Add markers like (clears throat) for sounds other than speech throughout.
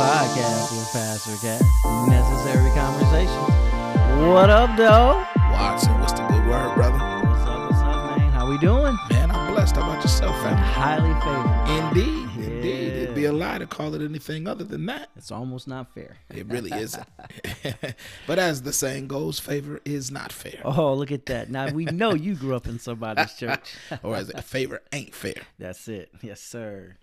podcast with Pastor Cat. Necessary conversations. What up, though? Watson, what's the good word, brother? What's up, what's up, man? How we doing? Man, I'm blessed. How about yourself, fam? Highly favored. Indeed, indeed. Yeah. It'd be a lie to call it anything other than that. It's almost not fair. It really isn't. (laughs) (laughs) but as the saying goes, favor is not fair. Oh, look at that. Now we know you grew up in somebody's church. (laughs) Or as a favor ain't fair. That's it. Yes, sir.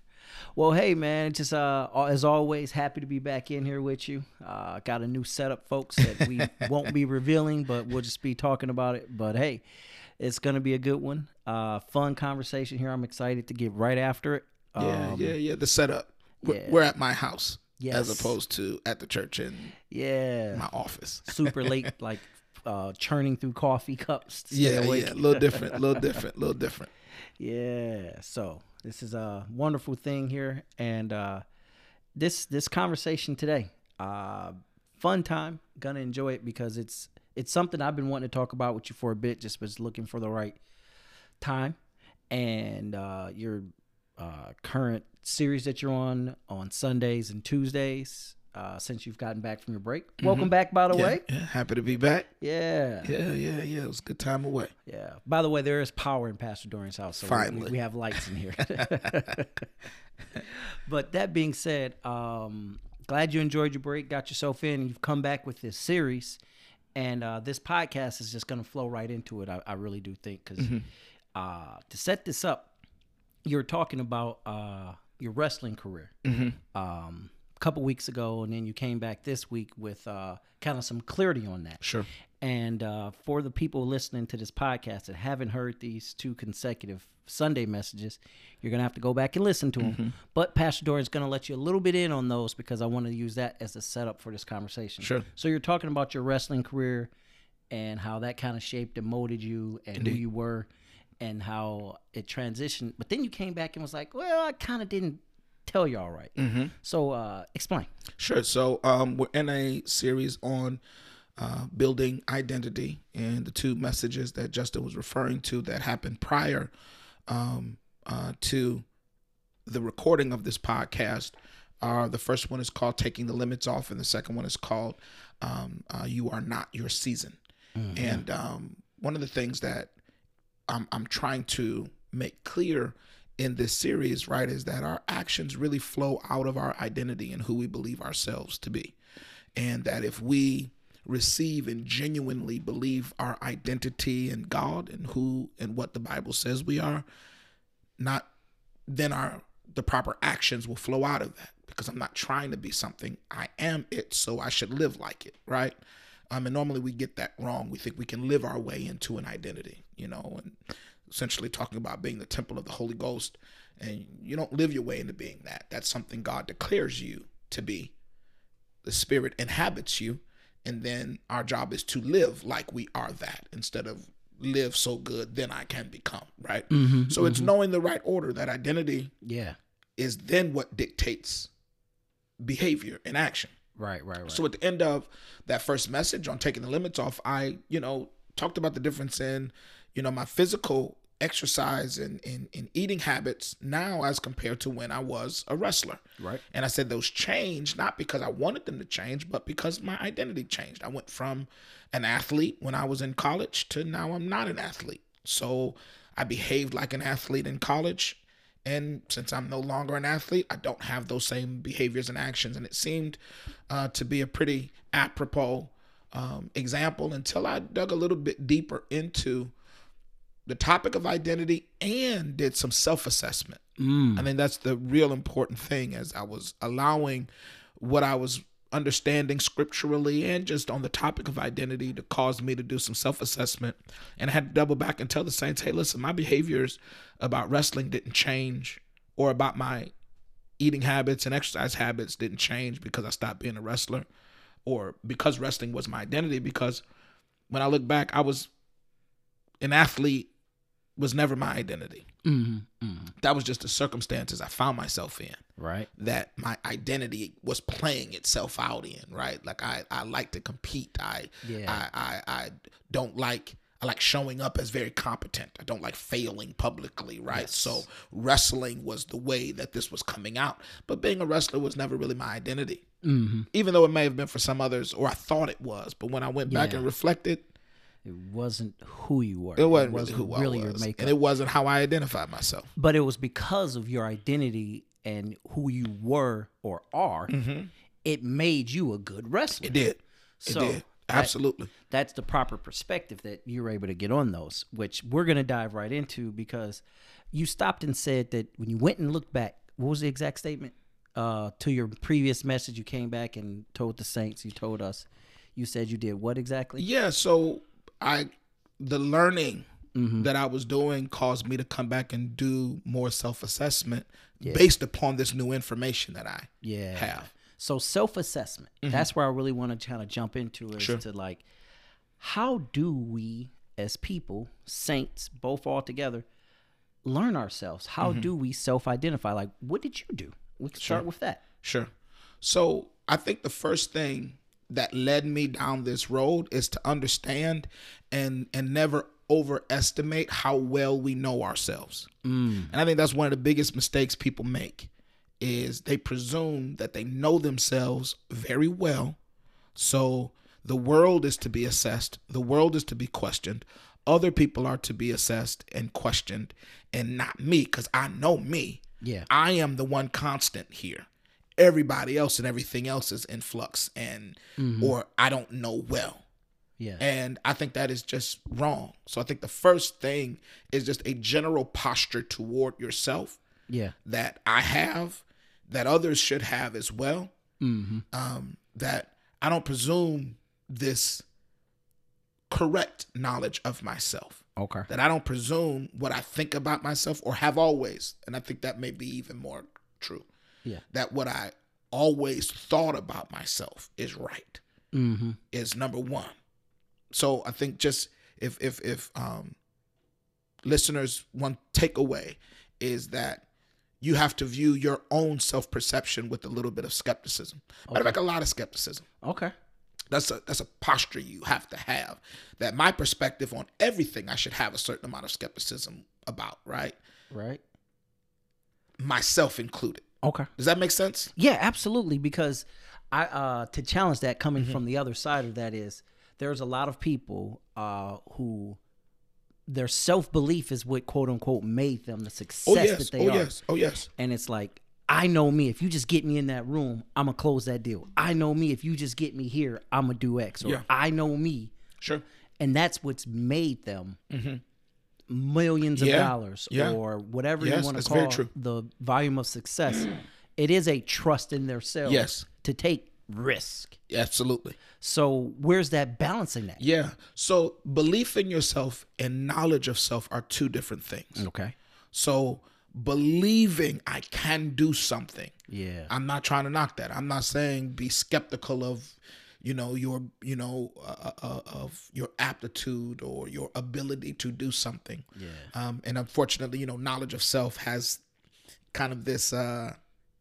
Well, hey man, just uh as always, happy to be back in here with you. Uh got a new setup, folks, that we won't be revealing, but we'll just be talking about it. But hey, it's gonna be a good one. Uh fun conversation here. I'm excited to get right after it. Yeah, Um, yeah, yeah. The setup. We're, yeah. we're at my house Yes. as opposed to at the church in Yeah. my office. (laughs) Super late, like uh churning through coffee cups. to Yeah, awake. yeah. A little different, a (laughs) little different, a little different. Yeah. So this is a wonderful thing here, and uh, this this conversation today, uh, fun time. Gonna enjoy it because it's it's something I've been wanting to talk about with you for a bit. Just was looking for the right time, and uh, your uh, current series that you're on on Sundays and Tuesdays. Uh, since you've gotten back from your break, welcome back. By the Mm-hmm. Yeah, way, yeah, happy to be back. yeah, Yeah, yeah, yeah. It was a good time away. yeah. By the way, there is power in Pastor Dorian's house, so we- we, Finally. we have lights in here. (laughs) (laughs) but that being said, um, glad you enjoyed your break, got yourself in, and you've come back with this series. And uh, this podcast is just going to flow right into it. I, I really do think because uh, to set this up, you're talking about uh, your wrestling career um, a couple weeks ago, and then you came back this week with uh, kind of some clarity on that. Sure. And uh, for the people listening to this podcast that haven't heard these two consecutive Sunday messages, you're going to have to go back and listen to them. Mm-hmm. But Pastor Dorian's going to let you a little bit in on those because I want to use that as a setup for this conversation. Sure. So you're talking about your wrestling career and how that kind of shaped and molded you and who you were and how it transitioned. But then you came back and was like, well, I kind of didn't tell you all right. Mm-hmm. So uh, explain. Sure. So um, we're in a series on uh, building identity, and the two messages that Justin was referring to that happened prior um, uh, to the recording of this podcast are the first one is called "Taking the Limits Off," and the second one is called um, uh, "You Are Not Your Season." And um, one of the things that I'm, I'm trying to make clear in this series, right, is that our actions really flow out of our identity and who we believe ourselves to be. And that if we receive and genuinely believe our identity in God and who and what the Bible says we are, not then our the proper actions will flow out of that because I'm not trying to be something. I am it, so I should live like it, right? Um, and normally we get that wrong. We think we can live our way into an identity, you know, and essentially talking about being the temple of the Holy Ghost. And you don't live your way into being that. That's something God declares you to be. The Spirit inhabits you, and then our job is to live like we are that instead of live so good, then I can become, right? so it's knowing the right order. That identity Yeah. is then what dictates behavior and action. Right, right, right. So at the end of that first message on taking the limits off, I, you know, talked about the difference in, you know, my physical exercise and, and, and eating habits now as compared to when I was a wrestler. Right. And I said those changed not because I wanted them to change, but because my identity changed. I went from an athlete when I was in college to now I'm not an athlete. So I behaved like an athlete in college. And since I'm no longer an athlete, I don't have those same behaviors and actions. And it seemed uh, to be a pretty apropos um, example until I dug a little bit deeper into the topic of identity and did some self assessment. I think that's the real important thing as I was allowing what I was understanding scripturally and just on the topic of identity to cause me to do some self assessment. And I had to double back and tell the saints, hey, listen, my behaviors about wrestling didn't change, or about my eating habits and exercise habits didn't change because I stopped being a wrestler, or because wrestling was my identity. Because when I look back, I was an athlete was never my identity. Mm-hmm. That was just the circumstances I found myself in. Right. That my identity was playing itself out in, right? Like I, I like to compete. I, Yeah. I, I, I don't like. I like showing up as very competent. I don't like failing publicly, right? Yes. So wrestling was the way that this was coming out. But being a wrestler was never really my identity. Mm-hmm. Even though it may have been for some others, or I thought it was. But when I went back Yeah. and reflected, It wasn't who you were. it wasn't, really who I really was. your makeup. and it wasn't how I identified myself. but it was because of your identity and who you were or are. It made you a good wrestler. It did. It So, did. that- Absolutely. that's the proper perspective that you were able to get on those, which we're going to dive right into because you stopped and said that when you went and looked back, what was the exact statement? Uh, to your previous message, you came back and told the Saints, you told us, you said you did what exactly? Yeah, so I the learning Mm-hmm. that I was doing caused me to come back and do more self-assessment based upon this new information that I Yeah. have. So self assessment. That's where I really want to kind of jump into is Sure. to like, how do we as people, saints, both all together, learn ourselves? How do we self identify? Like, what did you do? We can start with that. Sure. So I think the first thing that led me down this road is to understand and and never overestimate how well we know ourselves. Mm. And I think that's one of the biggest mistakes people make is they presume that they know themselves very well. So the world is to be assessed, the world is to be questioned. Other people are to be assessed and questioned and not me cuz I know me. Yeah. I am the one constant here. Everybody else and everything else is in flux and or I don't know well. Yeah. And I think that is just wrong. So I think the first thing is just a general posture toward yourself yeah. that I have, that others should have as well. Mm-hmm. Um, that I don't presume this correct knowledge of myself. Okay. That I don't presume what I think about myself or have always. And I think that may be even more true. Yeah. That what I always thought about myself is right Mm-hmm. is number one. So I think just if if if um listeners one takeaway is that you have to view your own self perception with a little bit of skepticism. Matter of fact, a lot of skepticism. Okay. That's a that's a posture you have to have. That my perspective on everything I should have a certain amount of skepticism about, right? Right. Myself included. Okay. Does that make sense? Yeah, absolutely. Because I uh to challenge that coming Mm-hmm. from the other side of that is there's a lot of people uh who their self belief is what quote unquote made them the success Oh yes. that they Oh are. yes. Oh yes. And it's like, I know me. If you just get me in that room, I'm gonna close that deal. I know me. If you just get me here, I'm gonna do X. Or Yeah. I know me. Sure. And that's what's made them millions of. Yeah. dollars Yeah. or whatever you want to call the volume of success. (clears throat) it is a trust in themselves Yes. to take risk. Absolutely. So where's that balancing that? Yeah. So belief in yourself and knowledge of self are two different things. Okay. So believing I can do something. Yeah. I'm not trying to knock that. I'm not saying be skeptical of, you know, your, you know, uh, uh, of your aptitude or your ability to do something. Yeah. Um, and unfortunately, you know, knowledge of self has kind of this, uh,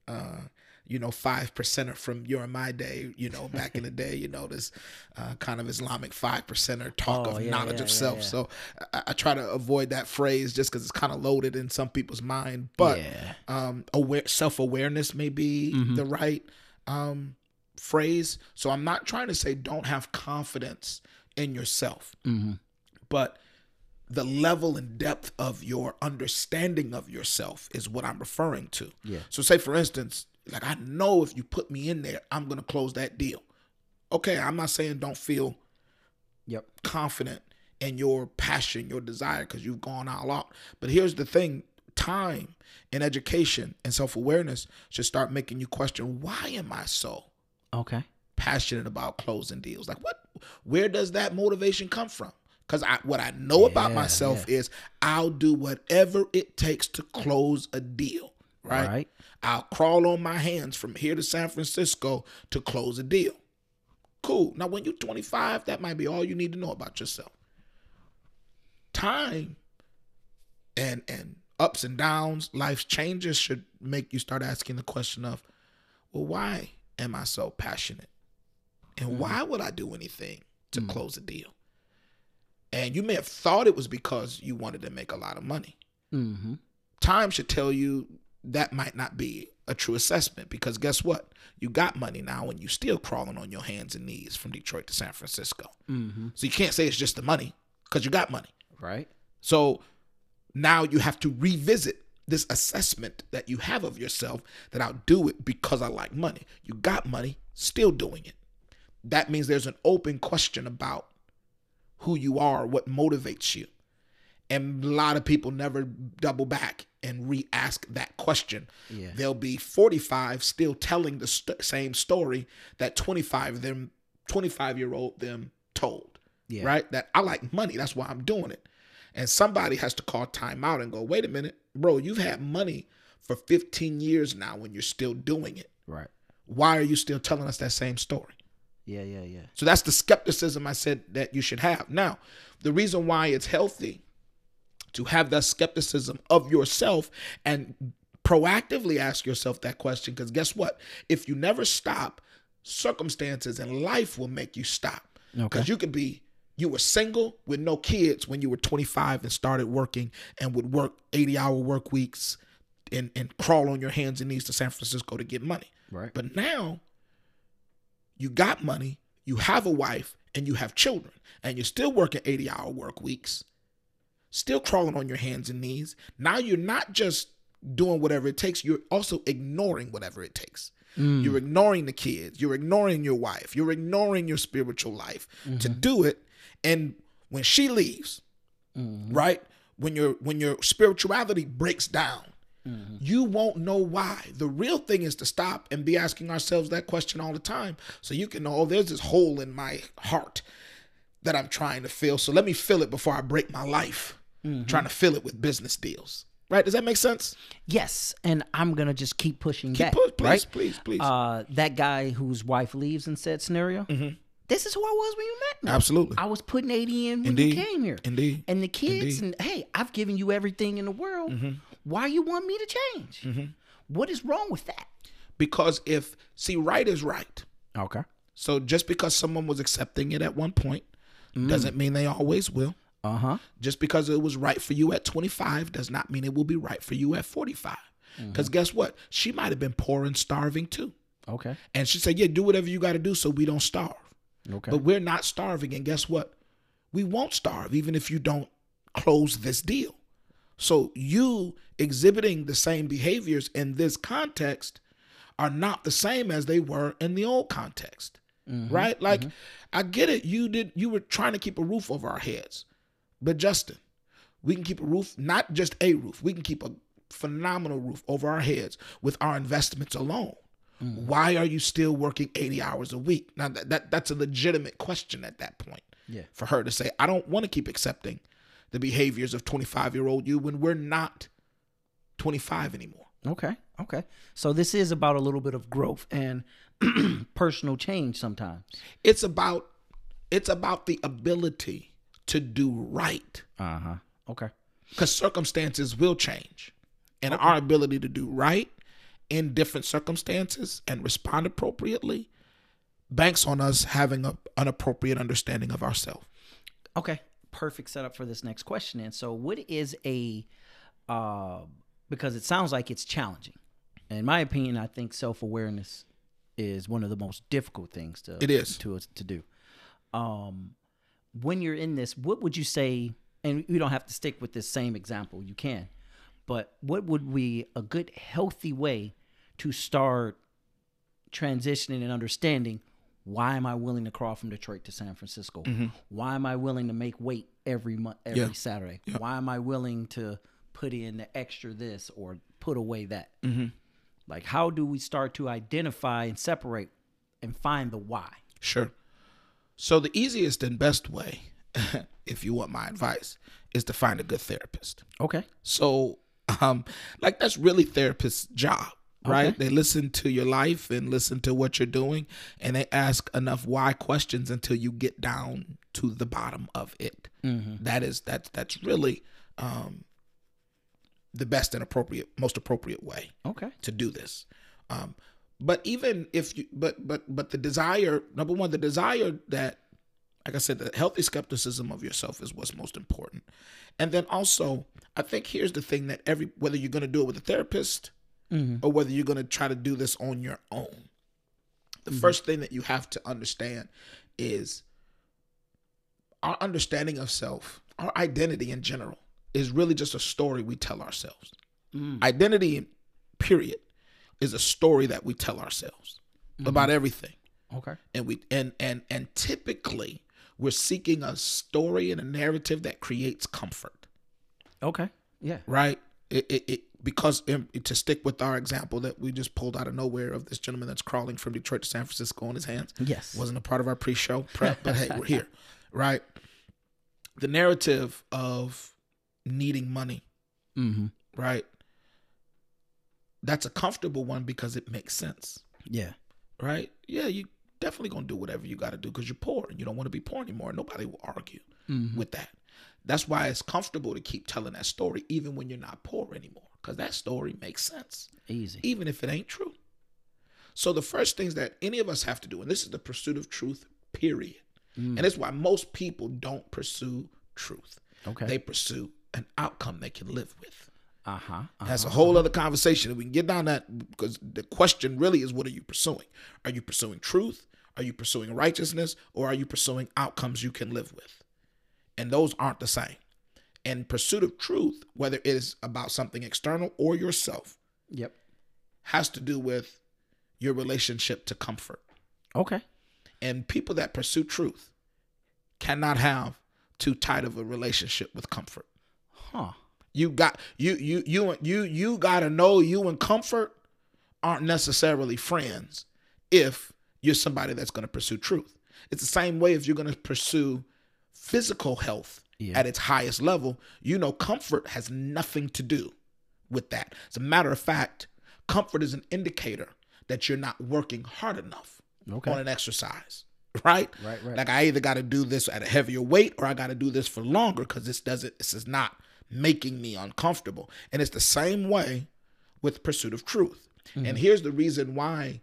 uh, you know, five percenter from your and my day, you know, back in the day, you know, this uh, kind of Islamic five percenter talk Oh, of yeah, knowledge yeah, of self. yeah. So I, I try to avoid that phrase just because it's kind of loaded in some people's mind. But um, aware self awareness may be the right um, phrase. So I'm not trying to say don't have confidence in yourself, Mm-hmm. but the level and depth of your understanding of yourself is what I'm referring to. Yeah. So say for instance, like I know if you put me in there, I'm gonna close that deal. Okay, I'm not saying don't feel Yep. confident in your passion, your desire, because you've gone all out. But here's the thing time and education and self awareness should start making you question why am I so Okay. passionate about closing deals? Like, what, where does that motivation come from? Because I, what I know about Yeah, myself is I'll do whatever it takes to close a deal, right? Right. I'll crawl on my hands from here to San Francisco to close a deal. Cool. Now, when you're 25, that might be all you need to know about yourself. Time and and ups and downs, life's changes should make you start asking the question of, well, why am I so passionate? And Mm-hmm. why would I do anything to close a deal? And you may have thought it was because you wanted to make a lot of money. Mm-hmm. Time should tell you that might not be a true assessment because guess what? You got money now and you still crawling on your hands and knees from Detroit to San Francisco. Mm-hmm. So you can't say it's just the money because you got money. Right. So now you have to revisit this assessment that you have of yourself that I'll do it because I like money. You got money, still doing it. That means there's an open question about who you are, what motivates you. And a lot of people never double back and re ask that question. Yeah. They'll be 45 still telling the st- same story that 25 them 25 year old them told Yeah. right? That I like money. That's why I'm doing it. And somebody has to call time out and go, wait a minute, bro, you've had money for 15 years now when you're still doing it. Right. Why are you still telling us that same story? Yeah. Yeah. Yeah. So that's the skepticism I said that you should have. Now, the reason why it's healthy to have that skepticism of yourself and proactively ask yourself that question, because guess what? If you never stop, circumstances and life will make you stop. Okay. Because you could be, you were single with no kids when you were 25 and started working and would work 80 hour work weeks and, and crawl on your hands and knees to San Francisco to get money. Right. But now you got money, you have a wife, and you have children, and you're still working 80 hour work weeks, still crawling on your hands and knees. Now you're not just doing whatever it takes, you're also ignoring whatever it takes. Mm. You're ignoring the kids, you're ignoring your wife, you're ignoring your spiritual life to mm-hmm. do it. And when she leaves, mm-hmm. right? When your when your spirituality breaks down, mm-hmm. you won't know why. The real thing is to stop and be asking ourselves that question all the time. So you can know, oh, there's this hole in my heart that I'm trying to fill. So let me fill it before I break my life. Mm-hmm. Trying to fill it with business deals. Right? Does that make sense? Yes, and I'm gonna just keep pushing Keep back. pu- please, right? please, please. Uh, that guy whose wife leaves in said scenario. This is who I was when you met me. Absolutely. I was putting 80 in when Indeed. you came here. Indeed. And the kids, Indeed. and hey, I've given you everything in the world. Mm-hmm. Why you want me to change? Mm-hmm. What is wrong with that? Because if see, right is right. Okay. So just because someone was accepting it at one point mm. doesn't mean they always will. Uh huh. Just because it was right for you at 25 does not mean it will be right for you at 45. Mm-hmm. Because guess what? She might have been poor and starving too. Okay. And she said, Yeah, do whatever you got to do so we don't starve. Okay. But we're not starving. And guess what? We won't starve even if you don't close this deal. So you exhibiting the same behaviors in this context are not the same as they were in the old context. Mm-hmm. Right? Like mm-hmm. I get it. You did you were trying to keep a roof over our heads. But Justin, we can keep a roof, not just a roof. We can keep a phenomenal roof over our heads with our investments alone. Why are you still working 80 hours a week? Now that, that that's a legitimate question at that point. Yeah. For her to say, I don't want to keep accepting the behaviors of 25 year old you when we're not 25 anymore. Okay. Okay. So this is about a little bit of growth and (clears throat) personal change sometimes. It's about it's about the ability to do right. Uh huh. Okay. because circumstances will change and our ability to do right in different circumstances and respond appropriately banks on us having a, an appropriate understanding of ourselves Okay. Perfect setup for this next question. And so, what is a, uh, because it sounds like it's challenging. In my opinion, I think self awareness is one of the most difficult things to It is. to to do. Um, when you're in this, what would you say? And you don't have to stick with this same example. You can, but what would be a good healthy way to start transitioning and understanding why am I willing to crawl from Detroit to San Francisco? Why am I willing to make weight every month, every Mm-hmm. Yeah. Saturday? Why am I willing to put in the extra this or put away that? Mm-hmm. Like, how do we start to identify and separate and find the why? sure so the easiest and best way (laughs) if you want my advice is to find a good therapist Okay. So, um, like that's really therapist's job, right? Okay. They listen to your life and listen to what you're doing, and they ask enough why questions until you get down to the bottom of it. That is that's that's really um, the best and appropriate, most appropriate way Okay. to do this. Um, but even if you, but but but the desire, number one, the desire that, like I said, the healthy skepticism of yourself is what's most important. And then also, I think here's the thing that every whether you're going to do it with a therapist Mm-hmm. or whether you're going to try to do this on your own, the first thing that you have to understand is our understanding of self, our identity in general, is really just a story we tell ourselves. Mm. Identity, period, is a story that we tell ourselves about everything. Okay. And we and and and typically we're seeking a story and a narrative that creates comfort, Okay. Yeah. right? It, it, it because um, to stick with our example that we just pulled out of nowhere of this gentleman that's crawling from Detroit to San Francisco on his hands Yes. wasn't a part of our pre-show prep, but hey, we're (laughs) here, right? The narrative of needing money, Mm-hmm. right? That's a comfortable one because it makes sense, Yeah. right? Yeah, you definitely gonna do whatever you got to do because you're poor and you don't want to be poor anymore. Nobody will argue Mm-hmm. with that. That's why it's comfortable to keep telling that story even when you're not poor anymore because that story makes sense Easy. even if it ain't true. So the first things that any of us have to do, and this is the pursuit of truth, period. Mm. And it's why most people don't pursue truth. Okay. They pursue an outcome they can live with. uh huh. That's a whole other conversation. And we can get down that because the question really is what are you pursuing? Are you pursuing truth? Are you pursuing righteousness? Or are you pursuing outcomes you can live with? And those aren't the same. And pursuit of truth, whether it is about something external or yourself, Yep. has to do with your relationship to comfort. Okay. And people that pursue truth cannot have too tight of a relationship with comfort. Huh. You got you you you you you got to know you and comfort aren't necessarily friends if you're somebody that's going to pursue truth. It's the same way if you're going to pursue physical health Yeah. at its highest level, you know comfort has nothing to do with that. As a matter of fact, comfort is an indicator that you're not working hard enough Okay. on an exercise. (laughs) Right? Right, right. Like I either got to do this at a heavier weight or I got to do this for longer because this doesn't this is not making me uncomfortable. And it's the same way with pursuit of truth. And mm-hmm. here's the reason why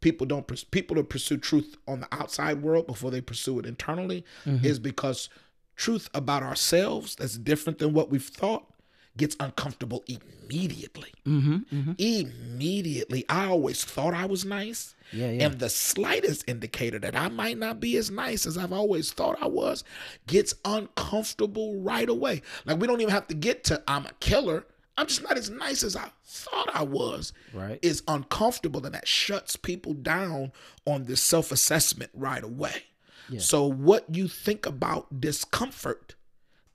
people don't people to pursue truth on the outside world before they pursue it internally mm-hmm. is because truth about ourselves that's different than what we've thought gets uncomfortable immediately. Mm-hmm. Mm-hmm. Immediately. I always thought I was nice. Yeah. Yeah. And the slightest indicator that I might not be as nice as I've always thought I was gets uncomfortable right away. Like we don't even have to get to I'm a killer. I'm just not as nice as I thought I was. Right. Is uncomfortable and that shuts people down on this self-assessment right away. Yeah. So what you think about discomfort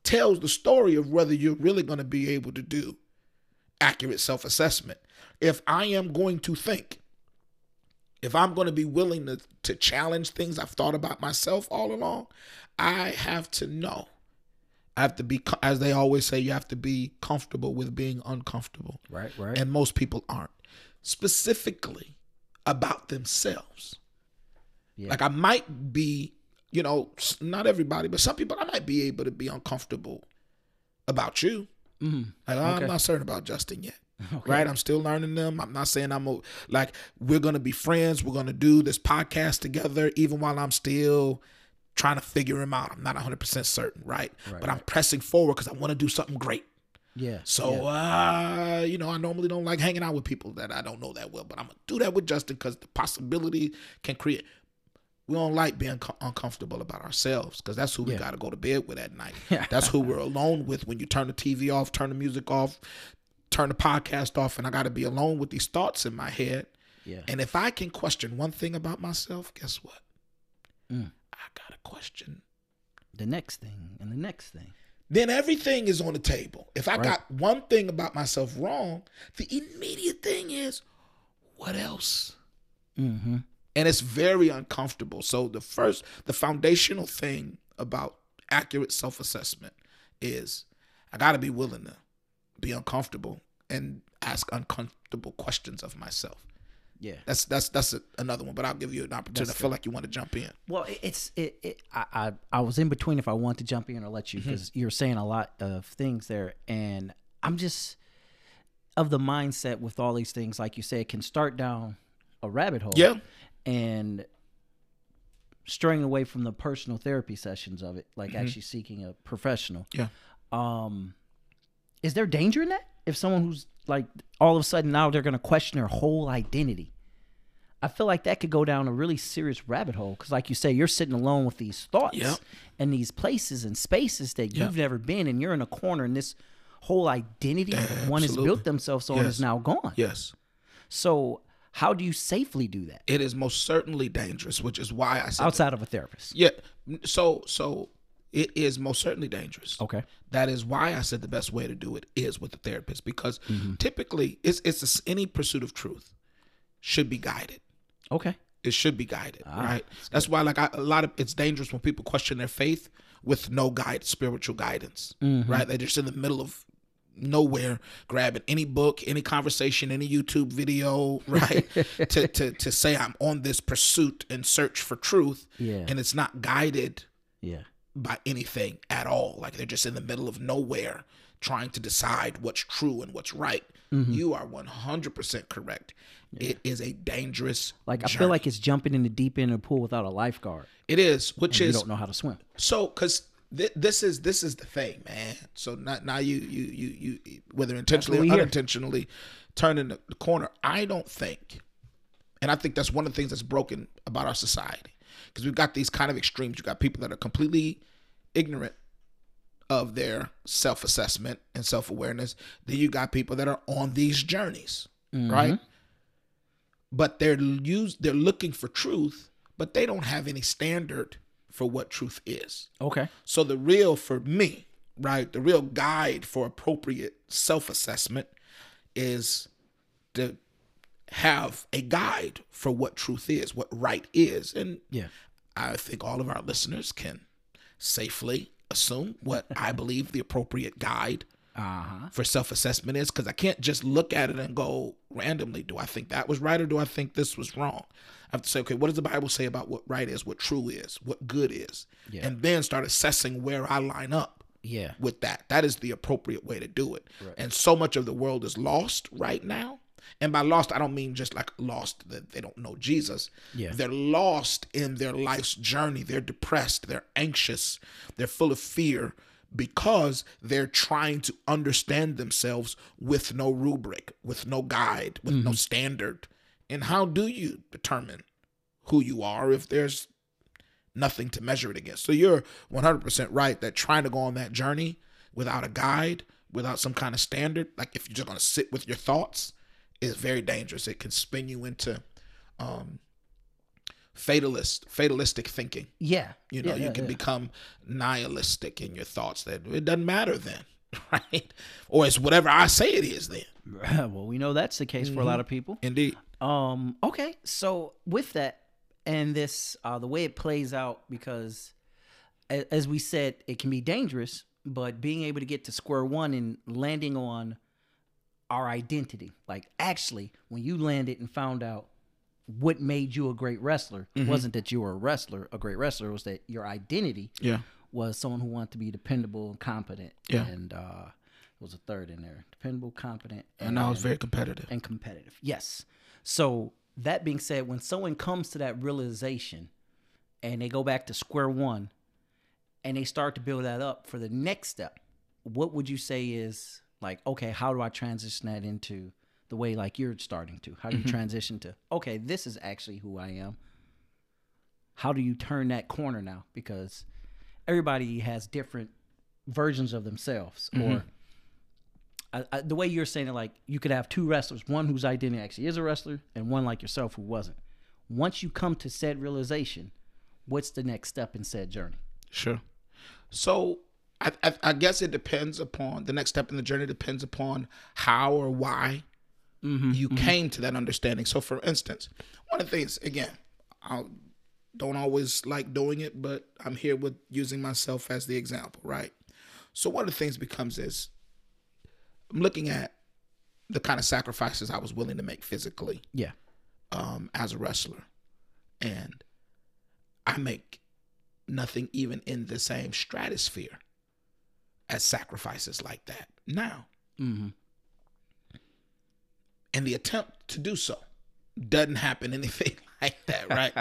tells the story of whether you're really going to be able to do accurate self-assessment. If I am going to think if I'm going to be willing to, to challenge things I've thought about myself all along, I have to know. I have to be, as they always say, you have to be comfortable with being uncomfortable. right. Right. And most people aren't. Specifically about themselves. Yeah. Like I might be, you know, not everybody, but some people I might be able to be uncomfortable about you. mm-hmm. Like Okay. I'm not certain about Justin yet (laughs) Okay. right? I'm still learning them. I'm not saying I'm a, like we're gonna be friends. We're gonna do this podcast together, even while I'm still trying to figure him out. I'm not 100 percent certain, right? Right, but I'm pressing forward because I want to do something great. Yeah. So, yeah. uh, you know, I normally don't like hanging out with people that I don't know that well, but I'm gonna do that with Justin because the possibility can create. We don't like being co- uncomfortable about ourselves because that's who we Yeah. got to go to bed with at night. (laughs) That's who we're alone with when you turn the TV off, turn the music off, turn the podcast off, and I got to be alone with these thoughts in my head. yeah. And if I can question one thing about myself, guess what? Mm. I got to question. the next thing and the next thing. Then everything is on the table. If I Right. got one thing about myself wrong, the immediate thing is, what else? Mm-hmm. And it's very uncomfortable. So the first, the foundational thing about accurate self-assessment is I got to be willing to be uncomfortable and ask uncomfortable questions of myself. Yeah. That's that's that's a, another one, but I'll give you an opportunity. That's I feel like you want to jump in. Well, it's it. it I, I I was in between if I want to jump in or let you mm-hmm. because you're saying a lot of things there, and I'm just of the mindset with all these things, like you say, it can start down a rabbit hole. Yeah. And straying away from the personal therapy sessions of it, like actually seeking a professional. Yeah. Um, is there danger in that? If someone who's like all of a sudden now they're gonna question their whole identity. I feel like that could go down a really serious rabbit hole because, like you say, you're sitting alone with these thoughts Yep. and these places and spaces that Yep. you've never been, and you're in a corner, and this whole identity one has built themselves on Yes. is now gone. Yes. So, how do you safely do that It is most certainly dangerous, which is why I said outside of a therapist? Yeah. So so it is most certainly dangerous. Okay. That is why I said the best way to do it is with a therapist because Mm-hmm. typically it's it's a any pursuit of truth should be guided. Okay. It should be guided, Ah, right? That's why like I, a lot of it's dangerous when people question their faith with no guide, spiritual guidance, Mm-hmm. right? They're just in the middle of nowhere grabbing any book, any conversation, any YouTube video, (laughs) right? to, to to say I'm on this pursuit and search for truth, Yeah. and it's not guided Yeah. by anything at all. Like they're just in the middle of nowhere trying to decide what's true and what's right. Mm-hmm. You are 100% correct. It is a dangerous Like I feel like it's jumping in the deep end of the pool without a lifeguard. it is, which You is you don't know how to swim. so cuz th- this is this is the thing, man. So not now you you you you whether intentionally or hear. unintentionally turning the the corner. I don't think and I think that's one of the things that's broken about our society because we've got these kind of extremes. You got people that are completely ignorant of their self assessment and self awareness. Then you got people that are on these journeys, right? But they're use they're looking for truth, but they don't have any standard for what truth is. Okay. So the real for me, right, the real guide for appropriate self-assessment is to have a guide for what truth is, what right is. And Yeah. I think all of our listeners can safely assume what (laughs) I believe the appropriate guide Uh huh. for self-assessment is because I can't just look at it and go randomly, do I think that was right or do I think this was wrong? I have to say, okay, what does the Bible say about what right is, what true is, what good is? Yeah. And then start assessing where I line up Yeah. with that. That is the appropriate way to do it. And so much of the world is lost right now. And by lost, I don't mean just like lost that they don't know Jesus. Yeah. They're lost in their life's journey. They're depressed. They're anxious. They're full of fear because they're trying to understand themselves with no rubric, with no guide, with no mm-hmm. standard. And how do you determine who you are if there's nothing to measure it against. So you're 100% right that trying to go on that journey without a guide, without some kind of standard, like if you're just going to sit with your thoughts, is very dangerous. It can spin you into um, fatalist, fatalistic thinking. Yeah. You know, Yeah, you yeah, can yeah. become nihilistic in your thoughts. That it doesn't matter then, (laughs) right? Or it's whatever I say it is then. (laughs) well, we know that's the case for a lot of people. Indeed. Um. Okay. So with that and this, uh, the way it plays out, because a- as we said, it can be dangerous, but being able to get to square one and landing on our identity, like actually, when you landed and found out what made you a great wrestler, it wasn't that you were a wrestler, a great wrestler, it was that your identity Yeah. Was someone who wanted to be dependable and competent. Yeah. And uh, there was a third in there: dependable, competent, And I was very competitive. and competitive. Yes. So that being said, when someone comes to that realization and they go back to square one and they start to build that up for the next step, what would you say is like, okay, how do I transition that into the way like you're starting to? How do you transition to, okay, this is actually who I am? How do you turn that corner now? Because everybody has different versions of themselves or mm-hmm. I, I, the way you're saying it, like you could have two wrestlers, one whose identity actually is a wrestler, and one like yourself who wasn't. Once you come to said realization, what's the next step in said journey? Sure. So I, I, I guess it depends upon the next step in the journey depends upon how or why mm-hmm, you mm-hmm. came to that understanding. So, for instance, one of the things again, I don't always like doing it, but I'm here with using myself as the example, right? So one of the things becomes is I'm looking at the kind of sacrifices I was willing to make physically Yeah. um, as a wrestler, and I make nothing even in the same stratosphere as sacrifices like that now. Mm-hmm. and the attempt to do so doesn't happen (laughs) anything (laughs) like that, right?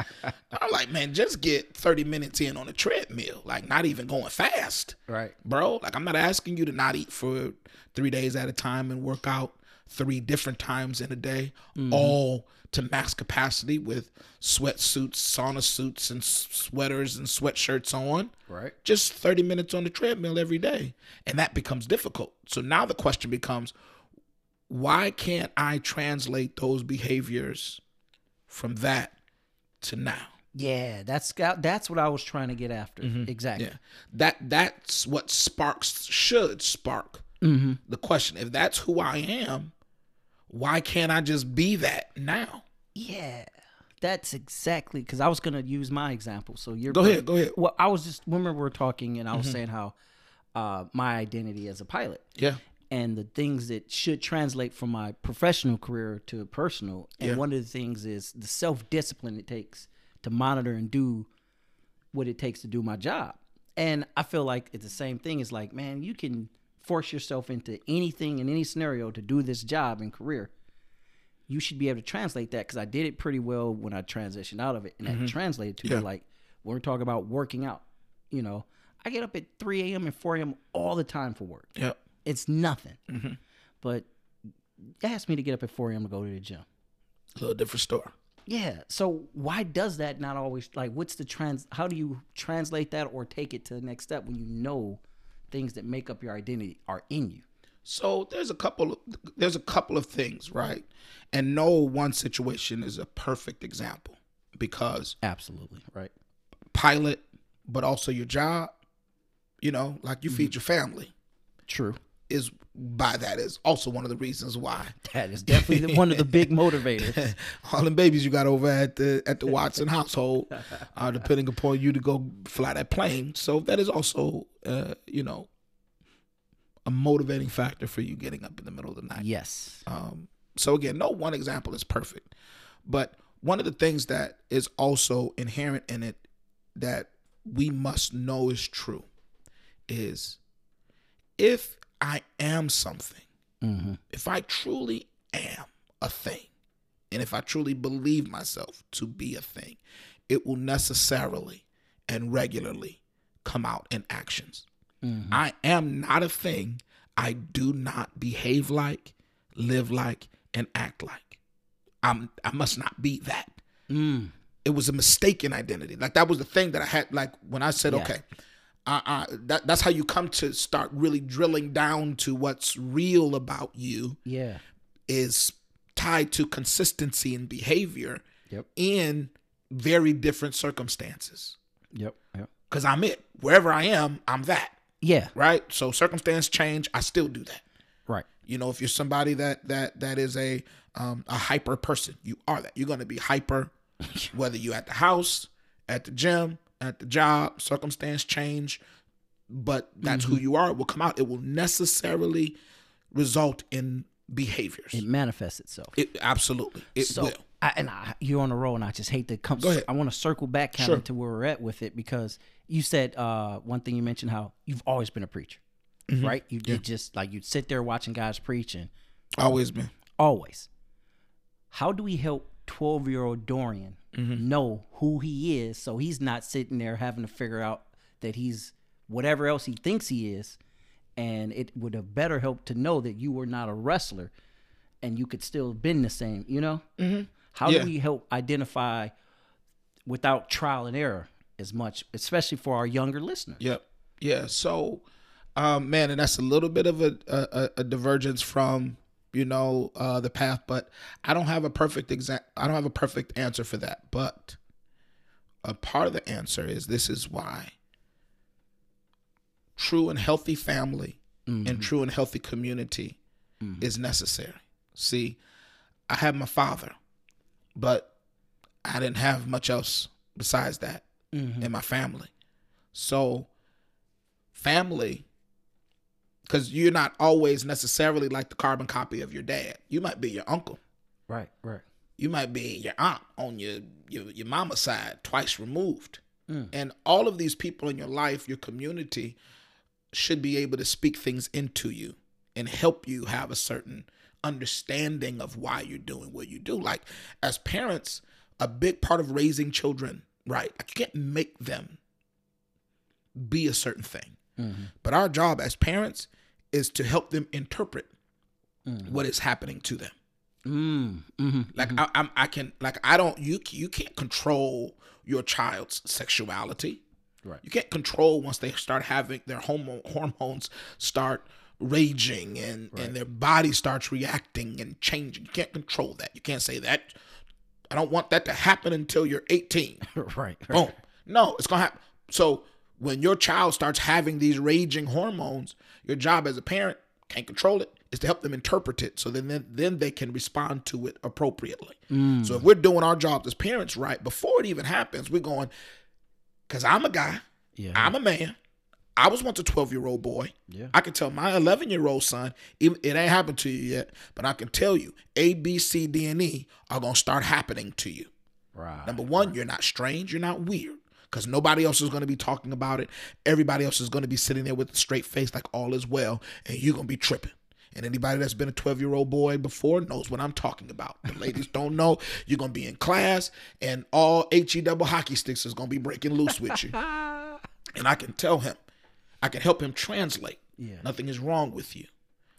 I'm like, man, just get 30 minutes in on a treadmill, like not even going fast, Right. bro. Like I'm not asking you to not eat for three days at a time and work out three different times in a day, mm-hmm. all to max capacity with sweatsuits, sauna suits, and sweaters and sweatshirts on Right. just 30 minutes on the treadmill every day. And that becomes difficult. So now the question becomes why can't I translate those behaviors from that to now? Yeah, that's that's what I was trying to get after. Exactly. Yeah. That that's what sparks should spark Mm-hmm. the question. If that's who I am, why can't I just be that now? Yeah, that's exactly because I was gonna use my example. So you're Go ahead, go ahead. Well, I was just when we were talking, and I was saying how uh, my identity as a pilot Yeah. And the things that should translate from my professional career to personal. And Yeah. one of the things is the self discipline it takes to monitor and do what it takes to do my job. And I feel like it's the same thing. It's like, man, you can force yourself into anything in any scenario to do this job and career. You should be able to translate that because I did it pretty well when I transitioned out of it, and that mm-hmm. translated to Yeah. like when we're talking about working out. You know, I get up at 3 a.m. and 4 a.m. all the time for work. Yep. It's nothing. Mm-hmm. But ask me to get up at 4 a.m. to go to the gym. A little different story. Yeah. So why does that not always like what's the trans how do you translate that or take it to the next step when you know things that make up your identity are in you? So there's a couple of there's a couple of things, right? And no one situation is a perfect example because Absolutely. Right. pilot, but also your job, you know, like you feed mm-hmm. your family True. Is by that is also one of the reasons why (laughs) That is definitely one of the big motivators. (laughs) all the babies you got over at the at the Watson household are (laughs) depending upon you to go fly that plane. So that is also uh, you know a motivating factor for you getting up in the middle of the night. Yes. Um, so again, no one example is perfect, but one of the things that is also inherent in it that we must know is true is if I am something, Mm-hmm. if I truly am a thing, and if I truly believe myself to be a thing, it will necessarily and regularly come out in actions. Mm-hmm. I am not a thing I do not behave like, live like, and act like. I'm I must not be that. Mm. It was a mistaken identity. Like that was the thing that I had like when I said, Yeah. okay, I, I, that, that's how you come to start really drilling down to what's real about you Yeah. is tied to consistency in behavior Yep. in very different circumstances. Yep. Yep. Because I'm it. Wherever I am, I'm that. Yeah. Right? So circumstance change, I still do that. Right. You know, if you're somebody that that that is a um, a hyper person, you are that. You're going to be hyper, (laughs) whether you at the house, at the gym, at the job. Circumstance change, but that's who you are. It will come out. It will necessarily result in behaviors. It manifests itself. It absolutely it so will. I, and I, you're on a roll, and I just hate to come. Go ahead. I want to circle back kind Sure. of to where we're at with it because you said uh, one thing. You mentioned how you've always been a preacher, Mm-hmm. right? You did just like you'd sit there watching guys preaching. and Always been. always. How do we help 12 year old Dorian Mm-hmm. know who he is so he's not sitting there having to figure out that he's whatever else he thinks he is? And it would have better helped to know that you were not a wrestler and you could still have been the same, you know? Mm-hmm. How Yeah. do we help identify without trial and error as much, especially for our younger listeners? Yep. Yeah. So, um, man, and that's a little bit of a a, a divergence from you know uh, the path, but I don't have a perfect exact. I don't have a perfect answer for that. But a part of the answer is this is why true and healthy family and mm-hmm. true and healthy community mm-hmm. is necessary. See, I had my father, but I didn't have much else besides that mm-hmm. in my family. So, family, because you're not always necessarily like the carbon copy of your dad. You might be your uncle. Right, right. You might be your aunt on your your, your mama's side, twice removed. Mm. And all of these people in your life, your community, should be able to speak things into you and help you have a certain understanding of why you're doing what you do. Like as parents, a big part of raising children, right? Like you can't make them be a certain thing. Mm-hmm. But our job as parents is to help them interpret Mm-hmm. what is happening to them. Mm, hmm Like I, I'm, I can, like I don't, you, you can't control your child's sexuality. Right. You can't control once they start having their hormone hormones start raging and Right. and their body starts reacting and changing. You can't control that. You can't say that. I don't want that to happen until you're 18. (laughs) right. right. Boom. No, it's gonna happen. So when your child starts having these raging hormones, your job as a parent can't control it. Is to help them interpret it, so then then, they can respond to it appropriately. Mm. So if we're doing our job as parents right before it even happens, we're going. Because I'm a guy, Yeah. I'm a man. I was once a 12 year old boy. yeah. I can tell my 11 year old son, even it ain't happened to you yet, but I can tell you A, B, C, D, and E are gonna start happening to you. right. Number one, you're not strange, you're not weird. Because nobody else is going to be talking about it. Everybody else is going to be sitting there with a straight face, like all is well, and you're going to be tripping. And anybody that's been a 12 year old boy before knows what I'm talking about. The ladies don't know. You're going to be in class, and all HE double hockey sticks is going to be breaking loose with you. (laughs) And I can tell him, I can help him translate. Yeah. Nothing is wrong with you.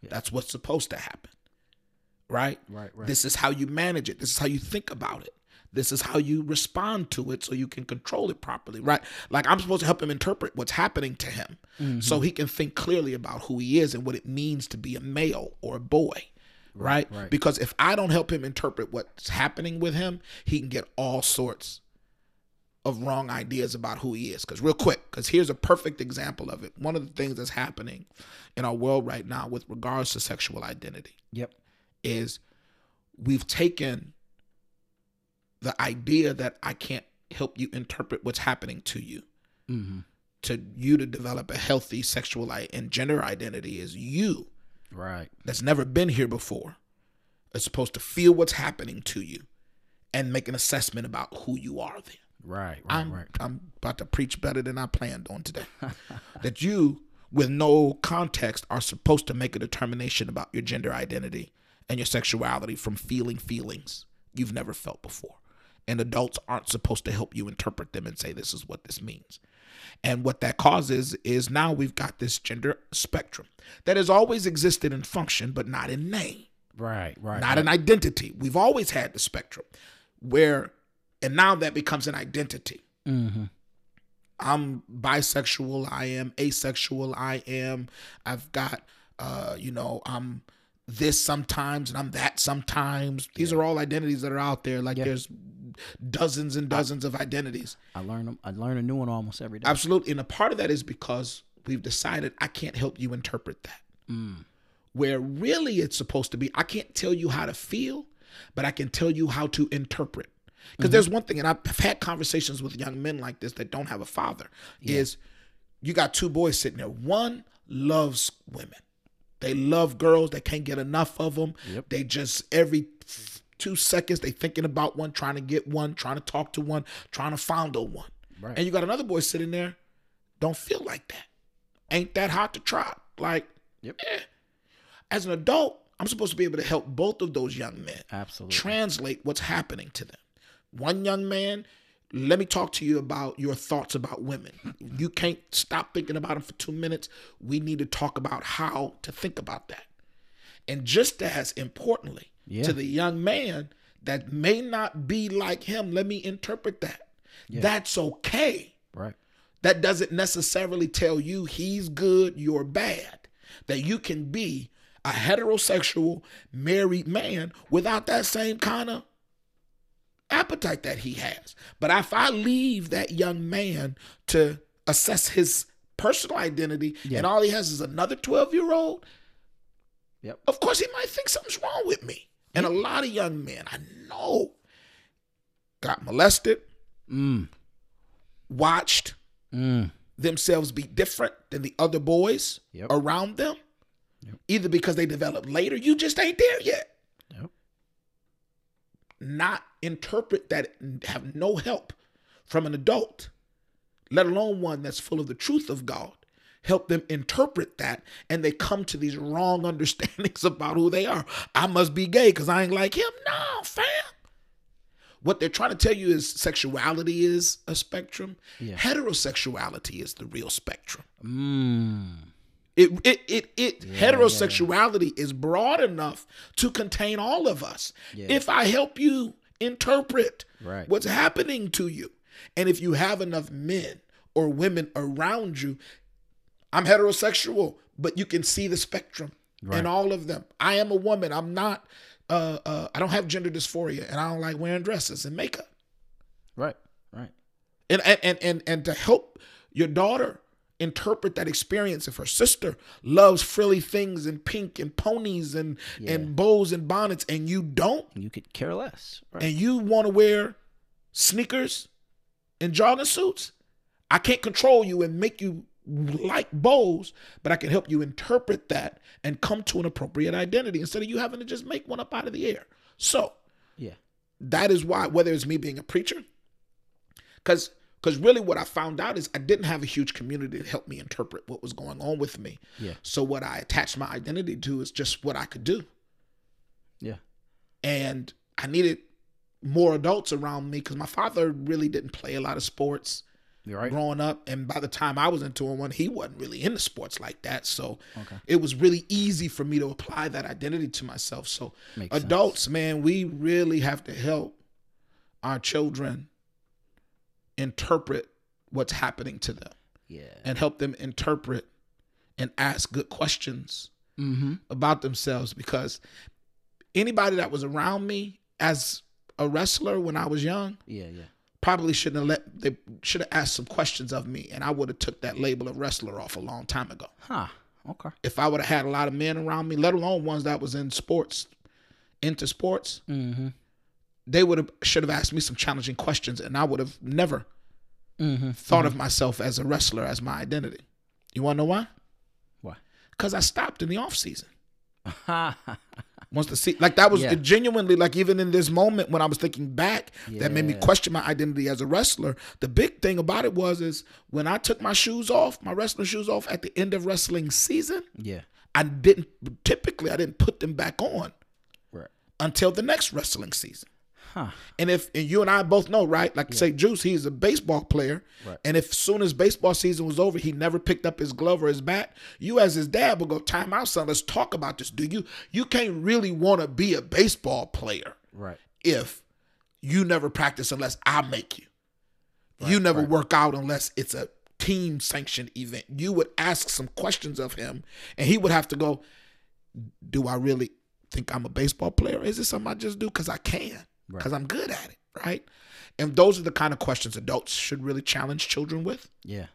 That's what's supposed to happen. Right? Right. Right. This is how you manage it. This is how you think about it. This is how you respond to it so you can control it properly, right? Like I'm supposed to help him interpret what's happening to him so mm-hmm. he can think clearly about who he is and what it means to be a male or a boy, right? right. Because if I don't help him interpret what's happening with him, he can get all sorts of wrong ideas about who he is. Because, real quick, because here's a perfect example of it. One of the things that's happening in our world right now with regards to sexual identity yep. is we've taken the idea that I can't help you interpret what's happening to you Mm-hmm. to you to develop a healthy sexual and gender identity is you Right. that's never been here before is supposed to feel what's happening to you and make an assessment about who you are then Right. Right. I'm right. I'm about to preach better than I planned on today. (laughs) that you, with no context, are supposed to make a determination about your gender identity and your sexuality from feeling feelings you've never felt before. And adults aren't supposed to help you interpret them and say this is what this means. And what that causes is now we've got this gender spectrum that has always existed in function, but not in name Right. Right. not right. an identity. We've always had the spectrum where, and now that becomes an identity. Mm-hmm. I'm bisexual. I am asexual. I am, I've got, uh, you know, I'm this sometimes and I'm that sometimes. These are all identities that are out there. Like Yeah. there's dozens and dozens of identities. I learn them. I learn a new one almost every day. Absolutely. And a part of that is because we've decided I can't help you interpret that. Mm. Where really it's supposed to be, I can't tell you how to feel, but I can tell you how to interpret. Because there's one thing, and I've had conversations with young men like this that don't have a father, is you got two boys sitting there. One loves women. They love girls. They can't get enough of them. Yep. They just every two seconds they thinking about one, trying to get one, trying to talk to one, trying to fondle one. Right. And you got another boy sitting there, don't feel like that. Ain't that hot to try? Like, Yep. eh. As an adult, I'm supposed to be able to help both of those young men Absolutely. translate what's happening to them. One young man, let me talk to you about your thoughts about women. You can't stop thinking about them for two minutes. We need to talk about how to think about that. And just as importantly, Yeah. to the young man that may not be like him, let me interpret that. That's okay. right. That doesn't necessarily tell you he's good, you're bad. That you can be a heterosexual married man without that same kind of appetite that he has. But if I leave that young man to assess his personal identity Yeah. and all he has is another 12 year old, Yep. of course he might think something's wrong with me. And a lot of young men I know got molested, Mm. watched, Mm. themselves be different than the other boys Yep. around them, Yep. either because they developed later, you just ain't there yet. Yep. Not interpret that and have no help from an adult, let alone one that's full of the truth of God, help them interpret that and they come to these wrong (laughs) understandings about who they are. I must be gay because I ain't like him. No, fam. What they're trying to tell you is sexuality is a spectrum. Yeah. Heterosexuality is the real spectrum. Mm. It it it, it heterosexuality is broad enough to contain all of us. Yeah. If I help you interpret Right. what's happening to you, and if you have enough men or women around you, I'm heterosexual, but you can see the spectrum Right. in all of them. I am a woman. I'm not. Uh, uh, I don't have gender dysphoria, and I don't like wearing dresses and makeup. Right. Right. and and and and, and to help your daughter interpret that experience if her sister loves frilly things and pink and ponies and and bows and bonnets and you don't You could care less. Right. and you want to wear sneakers and jogging suits i can't control you and make you like bows but i can help you interpret that and come to an appropriate identity instead of you having to just make one up out of the air so yeah. that is why whether it's me being a preacher because because really what i found out is i didn't have a huge community to help me interpret what was going on with me Yeah. so what i attached my identity to is just what i could do Yeah. and i needed more adults around me because my father really didn't play a lot of sports You're right. growing up and by the time i was into one he wasn't really into sports like that so Okay. it was really easy for me to apply that identity to myself so Makes sense. adults man we really have to help our children interpret what's happening to them Yeah. and help them interpret and ask good questions Mm-hmm. about themselves because anybody that was around me as a wrestler when I was young Yeah. Yeah. probably shouldn't have let they should have asked some questions of me and I would have took that label of wrestler off a long time ago. Huh. Okay. If I would have had a lot of men around me, let alone ones that was in sports, into sports, Mm-hmm. They would have should have asked me some challenging questions and I would have never Mm-hmm. thought of myself as a wrestler as my identity. You want to know why? Why? Cuz I stopped in the off season. (laughs) Once the see like that was Yeah. genuinely like even in this moment when I was thinking back that made me question my identity as a wrestler. The big thing about it was is when I took my shoes off, my wrestling shoes off at the end of wrestling season, yeah. I didn't typically I didn't put them back on Right. until the next wrestling season. Huh. And if and you and I both know, right? Like say Juice, he's a baseball player. Right. And if soon as baseball season was over, he never picked up his glove or his bat, you as his dad will go, time out, son, let's talk about this. Do you you can't really want to be a baseball player Right. if you never practice unless I make you. you never work out unless it's a team sanctioned event. You would ask some questions of him, and he would have to go, Do I really think I'm a baseball player? Is this something I just do because I can? Because I'm good at it, right? And those are the kind of questions adults should really challenge children with. Yeah.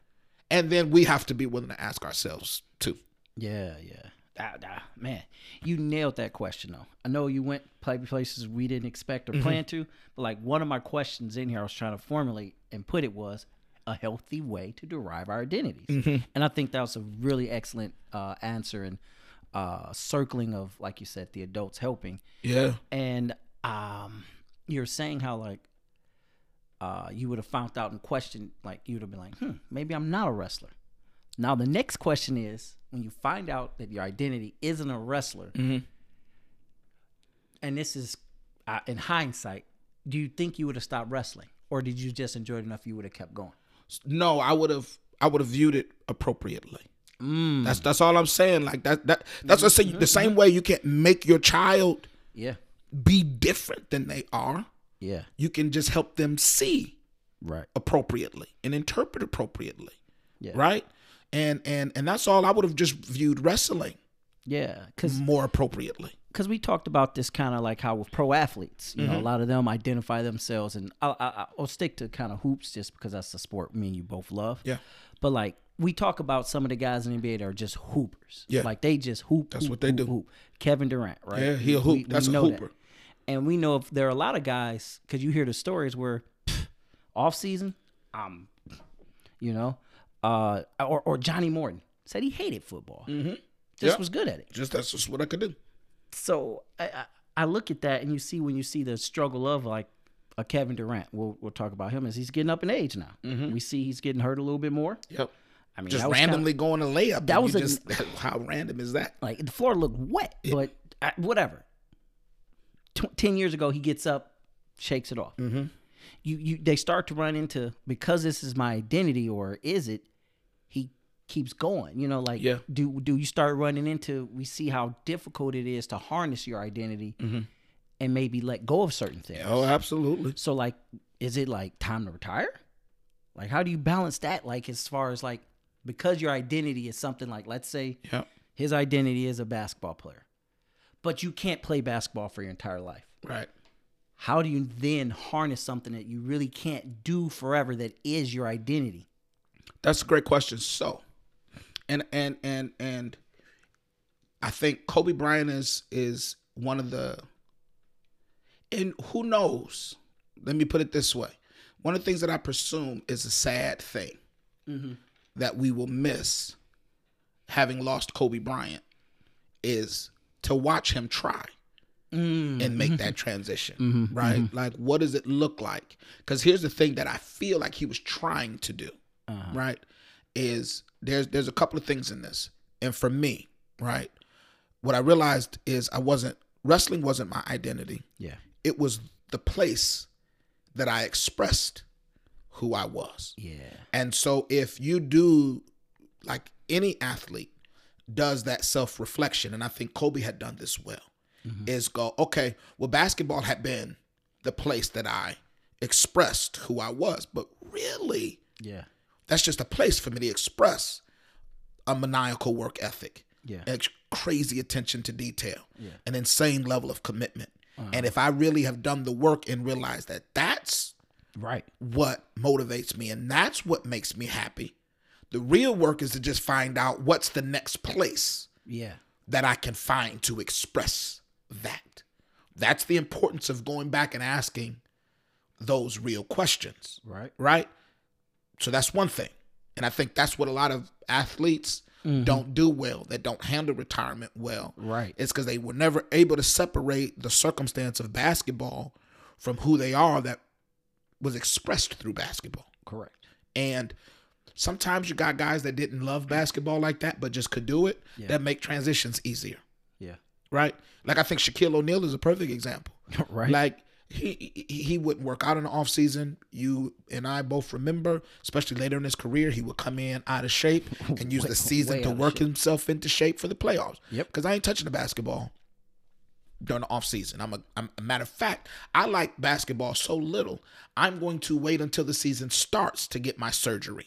And then we have to be willing to ask ourselves too. Yeah, yeah. Ah, ah, man, you nailed that question though. I know you went places we didn't expect or plan to, but like one of my questions in here I was trying to formulate and put it was a healthy way to derive our identities. And I think that was a really excellent uh, answer and uh, circling of, like you said, the adults helping. Yeah. And um, you're saying how like uh, you would have found out and questioned, like you would have been like, hmm, maybe I'm not a wrestler. Now the next question is when you find out that your identity isn't a wrestler, and this is uh, in hindsight, do you think you would have stopped wrestling, or did you just enjoy it enough you would have kept going? No, I would have I would have viewed it appropriately. Mm. That's that's all I'm saying. Like that that that's what I say. The same way you can't make your child Yeah, be different than they are, yeah, you can just help them see right, appropriately and interpret appropriately. Yeah. Right? And and and that's all I would have just viewed wrestling yeah, because more appropriately. because we talked about this kind of like how with pro athletes, you know, a mm-hmm. lot of them identify themselves, and I'll, I'll, I'll stick to kind of hoops just because that's the sport me and you both love. Yeah. But like we talk about some of the guys in the NBA that are just hoopers. Yeah. Like they just hoop. That's hoop, what they hoop, do. Hoop. Kevin Durant, right? Yeah, he a hoop. That's a know that. And we know if there are a lot of guys because you hear the stories where pff, (sniffs) off season, um, you know, uh, or or Johnny Morton said he hated football. Mm-hmm. Just Yeah. was good at it Just that's just what I could do. so I, I I look at that and you see when you see the struggle of like a Kevin Durant. We'll we'll talk about him as he's getting up in age now. We see he's getting hurt a little bit more, Yep. I mean, just was kinda- randomly going to layup. that was a- just (laughs) how random is that? like the floor looked wet, but uh, whatever. Tw- Ten years ago, he gets up, shakes it off. Mm-hmm. You, you, they start to run into because this is my identity, or is it? He keeps going. You know, like Yeah. do do you start running into? We see how difficult it is to harness your identity and maybe let go of certain things. Oh, absolutely. So like, is it like time to retire? Like, how do you balance that? Like, as far as like, because your identity is something like, let's say, Yeah. his identity is a basketball player, but you can't play basketball for your entire life. Right. How do you then harness something that you really can't do forever that is your identity? That's a great question. So, and and and and I think Kobe Bryant is is one of the and who knows? Let me put it this way. One of the things that I presume is a sad thing mm-hmm. that we will miss having lost Kobe Bryant is to watch him try mm. and make mm-hmm. that transition, mm-hmm. right? Mm-hmm. Like, what does it look like? Because here's the thing that I feel like he was trying to do, uh-huh. right? Is there's there's a couple of things in this, and for me, right, what I realized is I wasn't wrestling wasn't my identity. Yeah. It was the place that I expressed who I was. Yeah. And so if you do like any athlete does that self-reflection and I think Kobe had done this well mm-hmm. is go okay, well basketball had been the place that I expressed who I was, but really Yeah. that's just a place for me to express a maniacal work ethic, Yeah. crazy attention to detail, Yeah. an insane level of commitment. Uh-huh. And if I really have done the work and realized that that's Right. what motivates me and that's what makes me happy. The real work is to just find out what's the next place Yeah. that I can find to express that. That's the importance of going back and asking those real questions, Right. right? So that's one thing. And I think that's what a lot of athletes mm-hmm. don't do well, that don't handle retirement well. Right. It's because they were never able to separate the circumstance of basketball from who they are that was expressed through basketball. Correct. And sometimes you got guys that didn't love basketball like that, but just could do it, Yeah. that make transitions easier, Yeah. right? Like I think Shaquille O'Neal is a perfect example. (laughs) right. Like he he wouldn't work out in the off season. You and I both remember, especially later in his career, he would come in out of shape (laughs) and use Way- the season to work himself into shape for the playoffs. Yep. Because I ain't touching the basketball during the off season. I'm a, I'm a matter of fact, I like basketball so little. I'm going to wait until the season starts to get my surgery,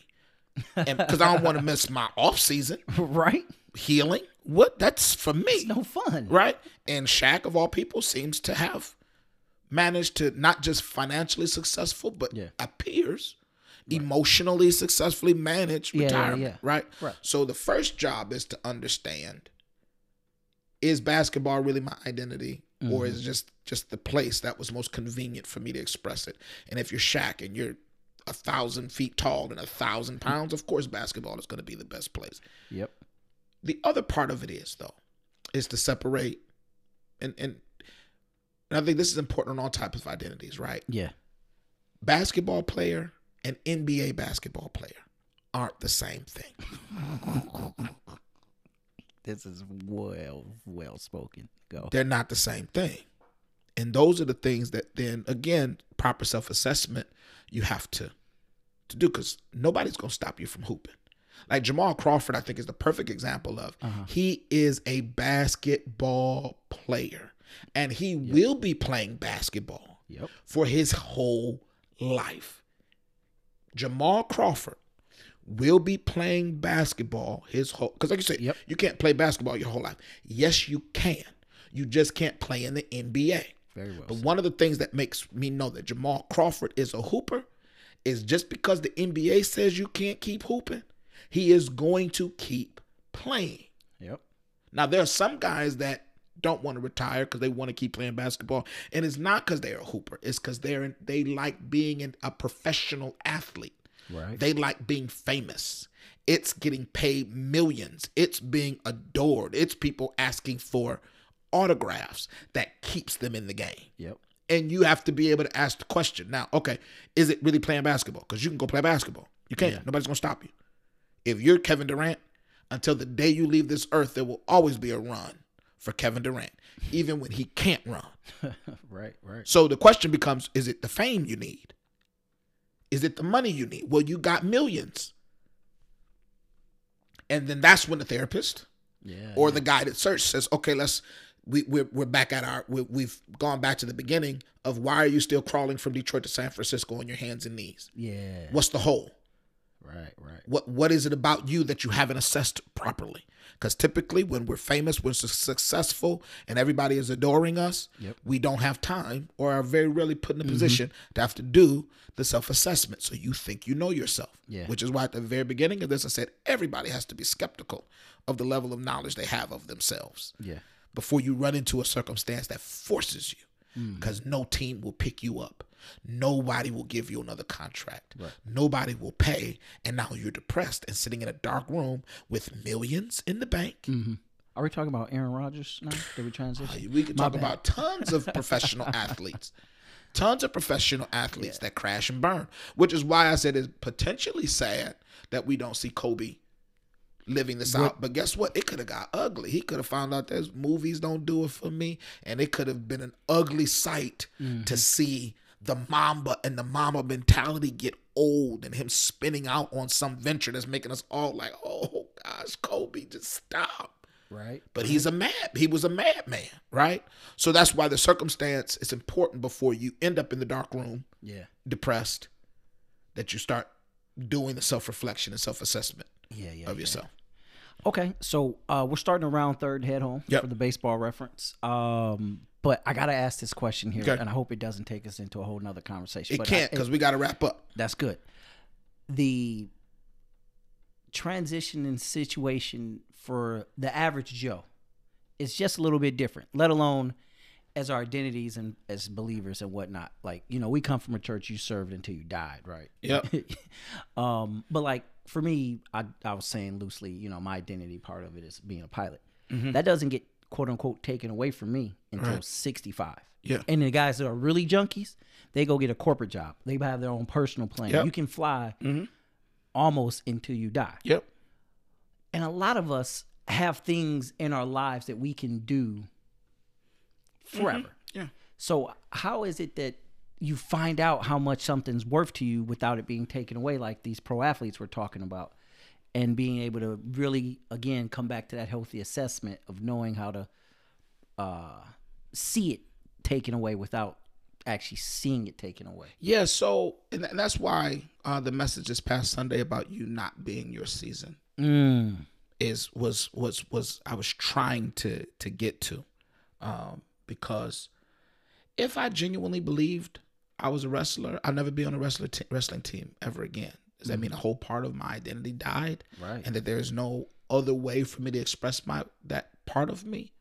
because I don't want to miss my off season (laughs) right. healing. What that's for me No fun. right? And Shaq, of all people, seems to have managed to not just financially successful, but Yeah. appears emotionally successfully manage Yeah, retirement, yeah. right? Right. So the first job is to understand: is basketball really my identity, Mm-hmm. or is it just just the place that was most convenient for me to express it? And if you're Shaq and you're a thousand feet tall and a thousand pounds, of course, basketball is going to be the best place. Yep. The other part of it is though, is to separate and and, and I think this is important on all types of identities, right? Yeah. Basketball player and NBA basketball player aren't the same thing. (laughs) This is well, well spoken. Go. They're not the same thing. And those are the things that then again, proper self-assessment you have to to do because nobody's gonna stop you from hooping. Like Jamal Crawford, I think is the perfect example of uh-huh. he is a basketball player. And he will be playing basketball Yep. for his whole life. Jamal Crawford will be playing basketball his whole because like you said, Yep. you can't play basketball your whole life. Yes, you can. You just can't play in the NBA. Very well. But one of the things that makes me know that Jamal Crawford is a hooper is just because the NBA says you can't keep hooping, he is going to keep playing. Yep. Now there are some guys that don't want to retire because they want to keep playing basketball, and it's not because they're a hooper. It's because they're they like being an, a professional athlete. Right. They like being famous. It's getting paid millions. It's being adored. It's people asking for autographs that keeps them in the game. Yep. And you have to be able to ask the question. Now, okay, is it really playing basketball? Because you can go play basketball. You can't. Yeah. Nobody's gonna stop you. If you're Kevin Durant, until the day you leave this earth, there will always be a run for Kevin Durant, even when he can't run. (laughs) right, right. So the question becomes is it the fame you need? Is it the money you need? Well, you got millions. And then that's when the therapist Yeah. or the guided search says, okay, let's, we, we're, we're back at our, we, we've gone back to the beginning of why are you still crawling from Detroit to San Francisco on your hands and knees? yeah. What's the hole? Right, right. What what is it about you that you haven't assessed properly? Because typically, when we're famous, we're su- successful, and everybody is adoring us, Yep. we don't have time or are very rarely put in a mm-hmm. position to have to do the self assessment. So you think you know yourself, Yeah. which is why at the very beginning of this, I said everybody has to be skeptical of the level of knowledge they have of themselves Yeah. Before you run into a circumstance that forces you. Hmm. Because no team will pick you up. Nobody will give you another contract. Nobody will pay. And now you're depressed and sitting in a dark room with millions in the bank. Mm-hmm. Are we talking about Aaron Rodgers now? Did we transition? We could My talk bad. about tons of professional (laughs) athletes. Tons of professional athletes that crash and burn, which is why I said it's potentially sad that we don't see Kobe living this out. But guess what? It could have got ugly. He could have found out there's movies don't do it for me, and it could have been an ugly sight to mm-hmm. see the Mamba and the Mamba mentality get old and him spinning out on some venture that's making us all like, oh gosh, Kobe, just stop Right. but he's a mad he was a madman right so that's why the circumstance is important before you end up in the dark room Yeah. depressed that you start doing the self-reflection and self-assessment Yeah, yeah. of yeah. yourself Okay, so uh, we're starting around third head home Yep. for the baseball reference. Um, but I gotta ask this question here, Okay. and I hope it doesn't take us into a whole nother conversation. it but can't because we got to wrap up that's good. The transition and situation for the average Joe is just a little bit different, let alone as our identities and as believers and whatnot. Like, you know, we come from a church you served until you died, right? Yep. (laughs) um, but like for me, I, I was saying loosely, you know, my identity part of it is being a pilot. That doesn't get quote unquote taken away from me until Right. 65. Yeah. And the guys that are really junkies, they go get a corporate job. They have their own personal plane. Yep. You can fly Mhm. almost until you die. yep And a lot of us have things in our lives that we can do forever. yeah So how is it that you find out how much something's worth to you without it being taken away, like these pro athletes we're talking about, and being able to really again come back to that healthy assessment of knowing how to uh, see it taken away without actually seeing it taken away. yeah so and and that's why uh, the message this past sunday about you not being your season Mm. is was was was I was trying to to get to, um, because if I genuinely believed I was a wrestler, I'll never be on a wrestler te- wrestling team ever again. Does that mm. mean a whole part of my identity died, Right. and that there is no other way for me to express my that part of me?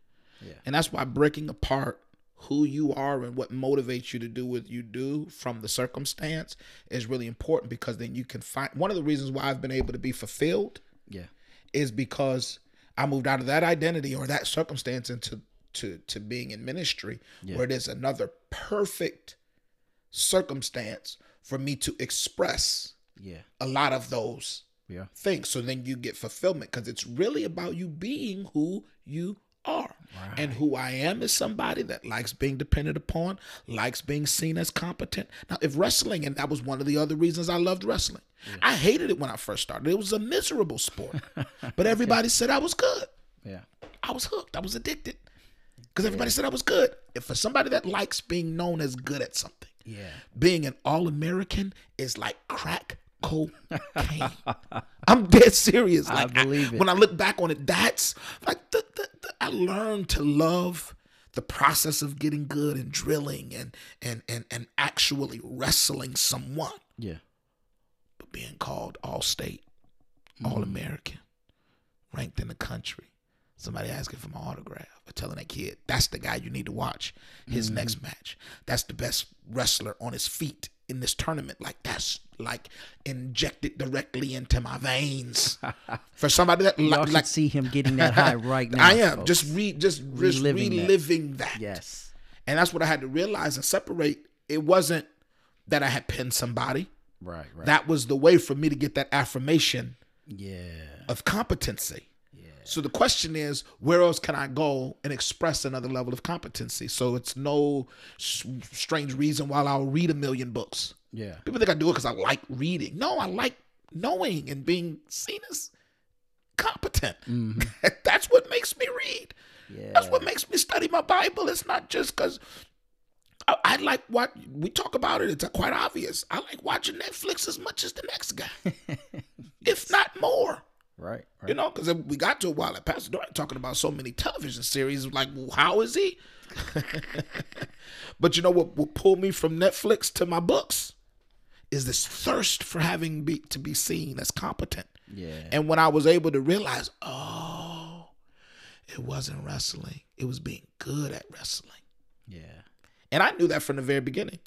Yeah. And that's why breaking apart who you are and what motivates you to do what you do from the circumstance is really important because then you can find one of the reasons why I've been able to be fulfilled Yeah. is because I moved out of that identity or that circumstance into to to being in ministry where there's another perfect circumstance for me to express Yeah. a lot of those Yeah. things. So then you get fulfillment because it's really about you being who you are. And who I am is somebody that likes being depended upon, likes being seen as competent. Now, if wrestling, and that was one of the other reasons I loved wrestling, I hated it when I first started. It was a miserable sport, (laughs) but everybody said I was good. Yeah. I was hooked. I was addicted because everybody said I was good. If for somebody that likes being known as good at something, Yeah. being an all American is like crack cocaine. (laughs) I'm dead serious. I Like believe it. When I look back on it, that's like the, the, the, I learned to love the process of getting good and drilling and and and and actually wrestling someone, Yeah. but being called all state, mm-hmm. all American, ranked in the country. Somebody asking for my autograph or telling that kid, that's the guy you need to watch his mm-hmm. next match. That's the best wrestler on his feet in this tournament. Like that's like injected directly into my veins. (laughs) For somebody that Y'all should like see him getting that high right (laughs) now. I am folks. just re just just Reliving that. reliving that. yes. And that's what I had to realize and separate. It wasn't that I had pinned somebody. Right. Right. That was the way for me to get that affirmation Yeah. of competency. So the question is, where else can I go and express another level of competency? So it's no s- strange reason why I'll read a million books. Yeah. People think I do it because I like reading. No, I like knowing and being seen as competent. Mm-hmm. (laughs) That's what makes me read. Yeah. That's what makes me study my Bible. It's not just because I, I like what we talk about it. It's quite obvious. I like watching Netflix as much as the next guy, (laughs) if not more. Right. Right. You know, because we got to a while at Pastor Dorian talking about so many television series. Like, well, how is he? (laughs) but you know what? What pulled me from Netflix to my books is this thirst for having be, to be seen as competent. yeah. And when I was able to realize, oh, it wasn't wrestling; it was being good at wrestling. yeah. And I knew that from the very beginning,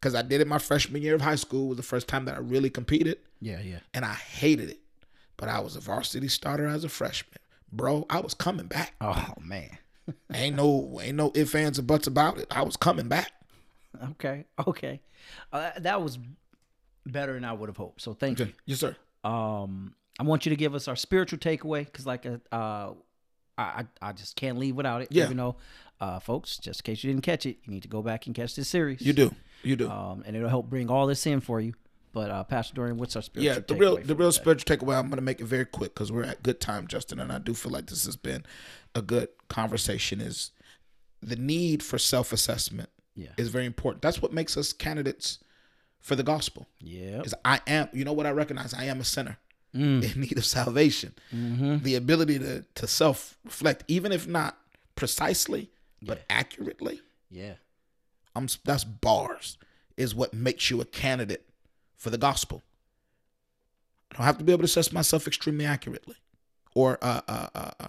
because I did it my freshman year of high school. Was the first time that I really competed Yeah. Yeah. and I hated it. But I was a varsity starter as a freshman. Bro, I was coming back. Oh man. (laughs) Ain't no ain't no ifs, ands, or buts about it. I was coming back. Okay. Okay. Uh, that was better than I would have hoped. So thank you. Yes, sir. Um, I want you to give us our spiritual takeaway because, like, uh, uh, I I I just can't leave without it. Yeah. Even though, uh, folks, just in case you didn't catch it, you need to go back and catch this series. You do. You do. Um, and it'll help bring all this in for you. But uh, Pastor Dorian, what's our spiritual? yeah, the real the real today? spiritual takeaway, I'm gonna make it very quick because we're at good time, Justin, and I do feel like this has been a good conversation, is the need for self assessment Yeah. is very important. That's what makes us candidates for the gospel. Yeah. Is I am you know what I recognize? I am a sinner. Mm. in need of salvation. Mm-hmm. The ability to to self reflect, even if not precisely, but accurately. Yeah. I'm that's bars is what makes you a candidate for the gospel. I don't have to be able to assess myself extremely accurately or uh, uh, uh, uh,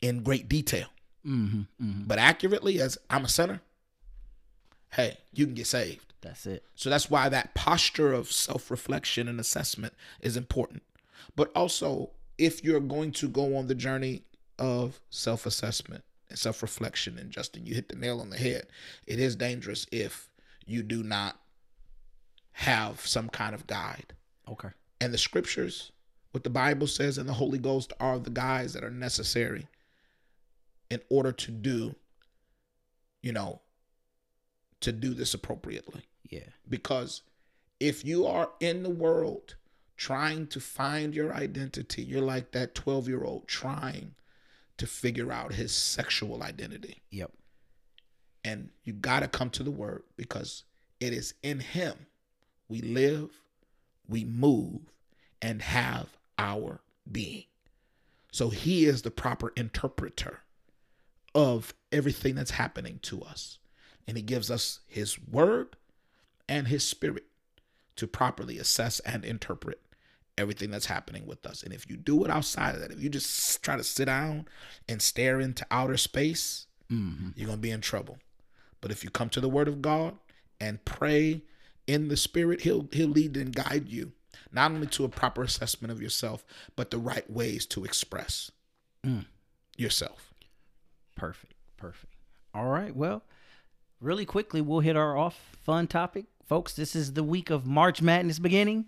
in great detail, Mm-hmm. Mm-hmm. but accurately as I'm a sinner. Hey, you can get saved. That's it. So that's why that posture of self reflection and assessment is important. But also, if you're going to go on the journey of self assessment and self reflection, and Justin, you hit the nail on the head, it is dangerous if you do not have some kind of guide. Okay. And the scriptures, what the Bible says, and the Holy Ghost are the guides that are necessary in order to do, you know, to do this appropriately Yeah. because if you are in the world trying to find your identity, you're like that 12 year old trying to figure out his sexual identity. Yep. And you got to come to the word because it is in him we live, we move, and have our being. So he is the proper interpreter of everything that's happening to us. And he gives us his word and his spirit to properly assess and interpret everything that's happening with us. And if you do it outside of that, if you just try to sit down and stare into outer space, Mm-hmm. you're going to be in trouble. But if you come to the word of God and pray in the spirit, he'll he'll lead and guide you not only to a proper assessment of yourself, but the right ways to express Mm. yourself. Perfect. Perfect. All right. Well, really quickly, we'll hit our off fun topic. Folks, this is the week of March Madness beginning.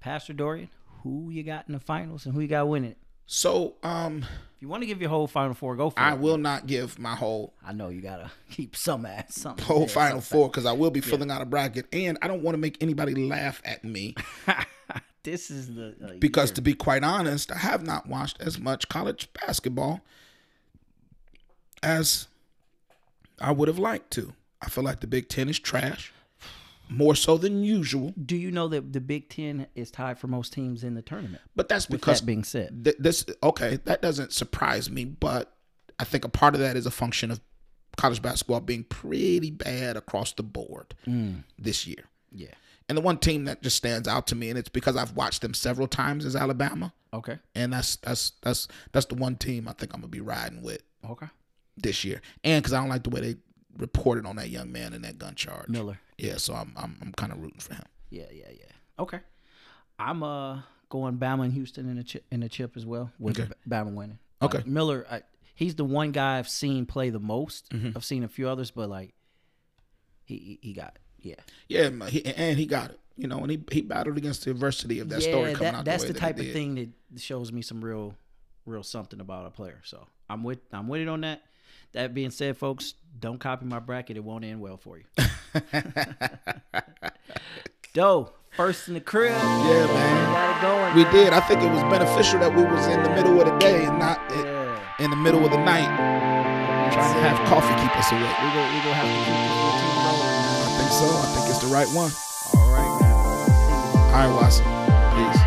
Pastor Dorian, who you got in the finals and who you got winning it? So, um If you want to give your whole final four, go for I it. will not give my whole I know you gotta (laughs) keep some ass, something. whole there, final something. four because I will be filling out a bracket, and I don't want to make anybody laugh at me (laughs) this is the uh, because, year. to be quite honest, I have not watched as much college basketball as I would have liked to. I feel like the Big Ten is trash, more so than usual. do you know that the Big Ten is tied for most teams in the tournament? But that's because that being said, th- this okay, that doesn't surprise me, but I think a part of that is a function of college basketball being pretty bad across the board mm. this year. yeah. And the one team that just stands out to me, and it's because I've watched them several times, is Alabama. Okay. And that's that's that's that's the one team I think I'm gonna be riding with Okay. this year. And because I don't like the way they reported on that young man in that gun charge. Miller. Yeah, so I'm I'm I'm kind of rooting for him. Yeah, yeah, yeah. Okay. I'm uh going Bama and Houston in a chip in a chip as well with Okay. Bama winning. Okay. Like, Miller, I, he's the one guy I've seen play the most. Mm-hmm. I've seen a few others, but like he he, got yeah. Yeah, he, and he got it. you know, and he, he battled against the adversity of that yeah, story coming that, out. that's the, the, type that of thing that shows me some real, real something about a player. So I'm with I'm with it on that. That being said, folks, don't copy my bracket. It won't end well for you. (laughs) Doe, first in the crib. Yeah, man. It going. We did. I think it was beneficial that we was in the middle of the day and not Yeah. in the middle of the night trying to have coffee keep us awake. We go we go have to keep this routine rolling. I think so. I think it's the right one. All right, man. All right, Watson. Peace.